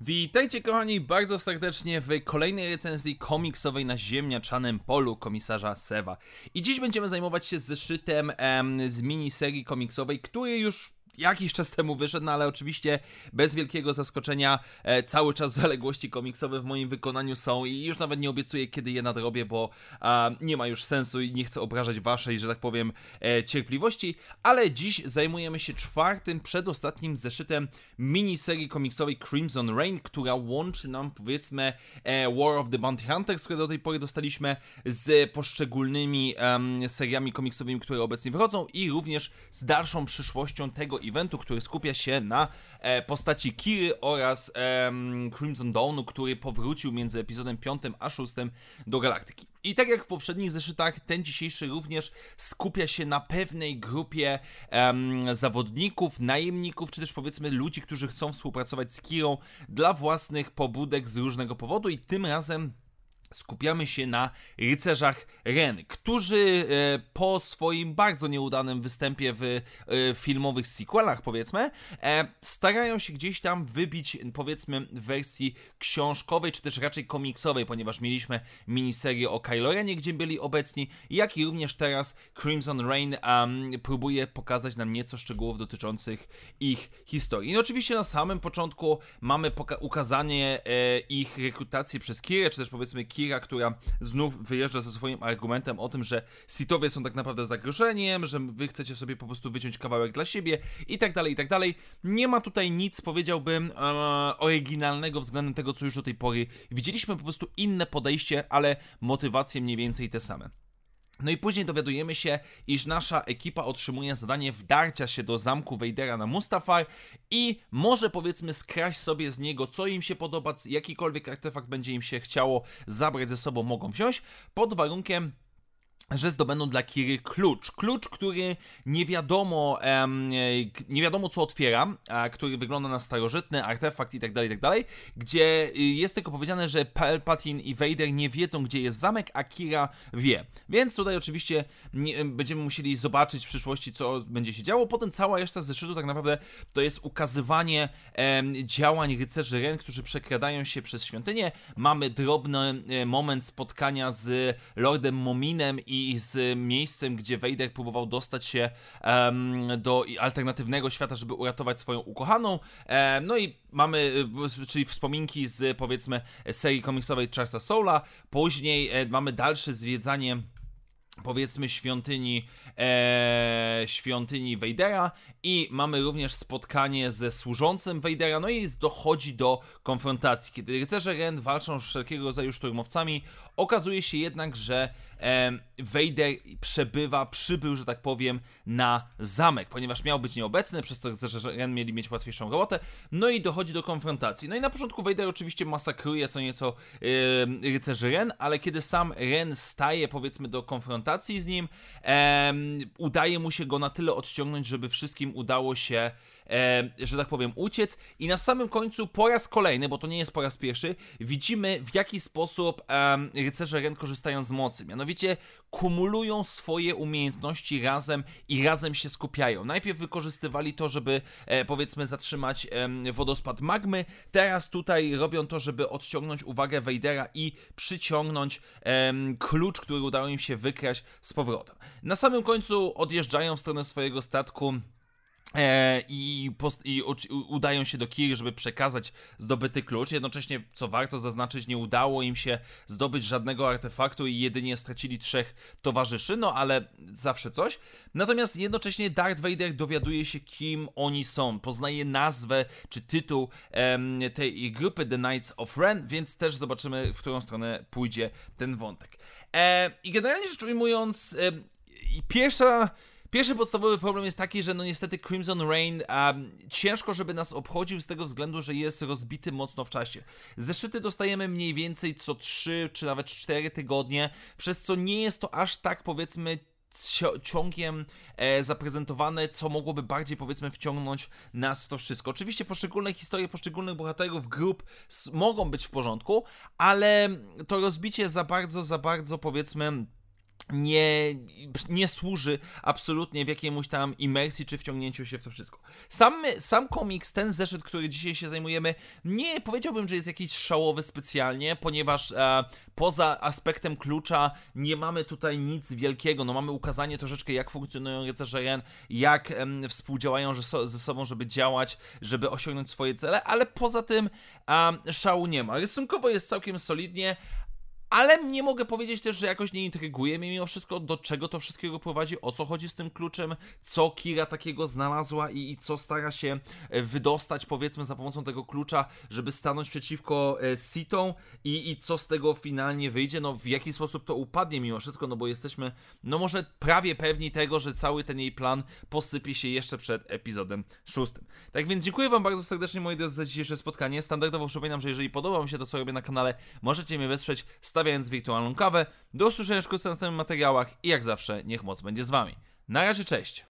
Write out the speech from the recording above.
Witajcie kochani bardzo serdecznie w kolejnej recenzji komiksowej na ziemniaczanym polu komisarza Sewa. I dziś będziemy zajmować się zeszytem em, z miniserii komiksowej, który już jakiś czas temu wyszedł, no ale oczywiście bez wielkiego zaskoczenia e, cały czas zaległości komiksowe w moim wykonaniu są i już nawet nie obiecuję kiedy je nadrobię, bo nie ma już sensu i nie chcę obrażać waszej, że tak powiem, e, cierpliwości, ale dziś zajmujemy się czwartym, przedostatnim zeszytem miniserii komiksowej Crimson Rain, która łączy nam powiedzmy e, War of the Bounty Hunters, które do tej pory dostaliśmy z poszczególnymi seriami komiksowymi, które obecnie wychodzą i również z dalszą przyszłością tego eventu, który skupia się na e, postaci Kiry oraz em, Crimson Dawnu, który powrócił między epizodem 5 a 6 do galaktyki. I tak jak w poprzednich zeszytach, ten dzisiejszy również skupia się na pewnej grupie em, zawodników, najemników, czy też powiedzmy ludzi, którzy chcą współpracować z Kirą dla własnych pobudek z różnego powodu i tym razem skupiamy się na rycerzach Ren, którzy e, po swoim bardzo nieudanym występie w e, filmowych sequelach, powiedzmy, e, starają się gdzieś tam wybić, powiedzmy, w wersji książkowej, czy też raczej komiksowej, ponieważ mieliśmy miniserię o Kylo Renie, gdzie byli obecni, jak i również teraz Crimson Rain um, próbuje pokazać nam nieco szczegółów dotyczących ich historii. No oczywiście na samym początku mamy ukazanie e, ich rekrutacji przez Kirę, czy też powiedzmy Kira, która znów wyjeżdża ze swoim argumentem o tym, że Sithowie są tak naprawdę zagrożeniem, że wy chcecie sobie po prostu wyciąć kawałek dla siebie i tak dalej, i tak dalej. Nie ma tutaj nic, powiedziałbym, e, oryginalnego względem tego, co już do tej pory widzieliśmy, po prostu inne podejście, ale motywacje mniej więcej te same. No i później dowiadujemy się, iż nasza ekipa otrzymuje zadanie wdarcia się do zamku Vadera na Mustafar i może powiedzmy skraść sobie z niego, co im się podoba, jakikolwiek artefakt będzie im się chciało zabrać ze sobą, mogą wziąć, pod warunkiem że zdobędą dla Kiry klucz. Klucz, który nie wiadomo, um, nie wiadomo co otwiera, a, który wygląda na starożytny artefakt i tak dalej, tak dalej, gdzie y, jest tylko powiedziane, że Palpatine i Vader nie wiedzą, gdzie jest zamek, a Kira wie. Więc tutaj oczywiście nie, będziemy musieli zobaczyć w przyszłości, co będzie się działo. Potem cała reszta zeszytu tak naprawdę to jest ukazywanie um, działań rycerzy Ren, którzy przekradają się przez świątynię. Mamy drobny e, moment spotkania z Lordem Mominem i i z miejscem, gdzie Vader próbował dostać się um, do alternatywnego świata, żeby uratować swoją ukochaną. No i mamy, czyli wspominki z powiedzmy serii komiksowej Charlesa Soula. Później e, mamy dalsze zwiedzanie powiedzmy świątyni e, świątyni Vadera i mamy również spotkanie ze służącym Vadera, no i dochodzi do konfrontacji. Kiedy rycerze Ren walczą z wszelkiego rodzaju szturmowcami, okazuje się jednak, że e, Vader przebywa, przybył, że tak powiem, na zamek, ponieważ miał być nieobecny, przez co rycerze Ren mieli mieć łatwiejszą robotę, no i dochodzi do konfrontacji. No i na początku Vader oczywiście masakruje co nieco e, rycerzy Ren, ale kiedy sam Ren staje, powiedzmy, do konfrontacji z nim, udaje mu się go na tyle odciągnąć, żeby wszystkim udało się, że tak powiem, uciec. I na samym końcu, po raz kolejny, bo to nie jest po raz pierwszy, widzimy w jaki sposób e, rycerze Ren korzystają z mocy. Mianowicie kumulują swoje umiejętności razem i razem się skupiają. Najpierw wykorzystywali to, żeby e, powiedzmy zatrzymać e, wodospad magmy, teraz tutaj robią to, żeby odciągnąć uwagę Vadera i przyciągnąć e, klucz, który udało im się wykraść z powrotem. Na samym końcu odjeżdżają w stronę swojego statku. E, I, post, I udają się do Kiry, żeby przekazać zdobyty klucz. Jednocześnie, co warto zaznaczyć, nie udało im się zdobyć żadnego artefaktu i jedynie stracili trzech towarzyszy, no ale zawsze coś. Natomiast jednocześnie Darth Vader dowiaduje się, kim oni są. Poznaje nazwę czy tytuł em, tej grupy The Knights of Ren, więc też zobaczymy, w którą stronę pójdzie ten wątek. E, I generalnie rzecz ujmując, e, pierwsza Pierwszy podstawowy problem jest taki, że no niestety Crimson Rain um, ciężko, żeby nas obchodził z tego względu, że jest rozbity mocno w czasie. Zeszyty dostajemy mniej więcej co 3 czy nawet 4 tygodnie, przez co nie jest to aż tak powiedzmy ciągiem e, zaprezentowane, co mogłoby bardziej powiedzmy wciągnąć nas w to wszystko. Oczywiście poszczególne historie poszczególnych bohaterów, grup mogą być w porządku, ale to rozbicie za bardzo, za bardzo powiedzmy nie, nie służy absolutnie w jakiemuś tam imersji czy wciągnięciu się w to wszystko. Sam, sam komiks, ten zeszyt, który dzisiaj się zajmujemy, nie powiedziałbym, że jest jakiś szałowy specjalnie, ponieważ e, poza aspektem klucza nie mamy tutaj nic wielkiego. No mamy ukazanie troszeczkę, jak funkcjonują rycerze Ren, jak współdziałają ze, ze sobą, żeby działać, żeby osiągnąć swoje cele, ale poza tym e, szału nie ma. Rysunkowo jest całkiem solidnie, ale nie mogę powiedzieć też, że jakoś nie intryguje mnie mimo wszystko, do czego to wszystkiego prowadzi, o co chodzi z tym kluczem, co Kira takiego znalazła i, i co stara się e, wydostać, powiedzmy, za pomocą tego klucza, żeby stanąć przeciwko e, Sitom i, i co z tego finalnie wyjdzie, no w jaki sposób to upadnie mimo wszystko, no bo jesteśmy, no może prawie pewni tego, że cały ten jej plan posypie się jeszcze przed epizodem szóstym. Tak więc dziękuję Wam bardzo serdecznie, moi drodzy, za dzisiejsze spotkanie. Standardowo przypominam, że jeżeli podoba Wam się to, co robię na kanale, możecie mnie wesprzeć stawiając wirtualną kawę. Do usłyszenia w następnych materiałach i jak zawsze, niech moc będzie z Wami. Na razie, cześć!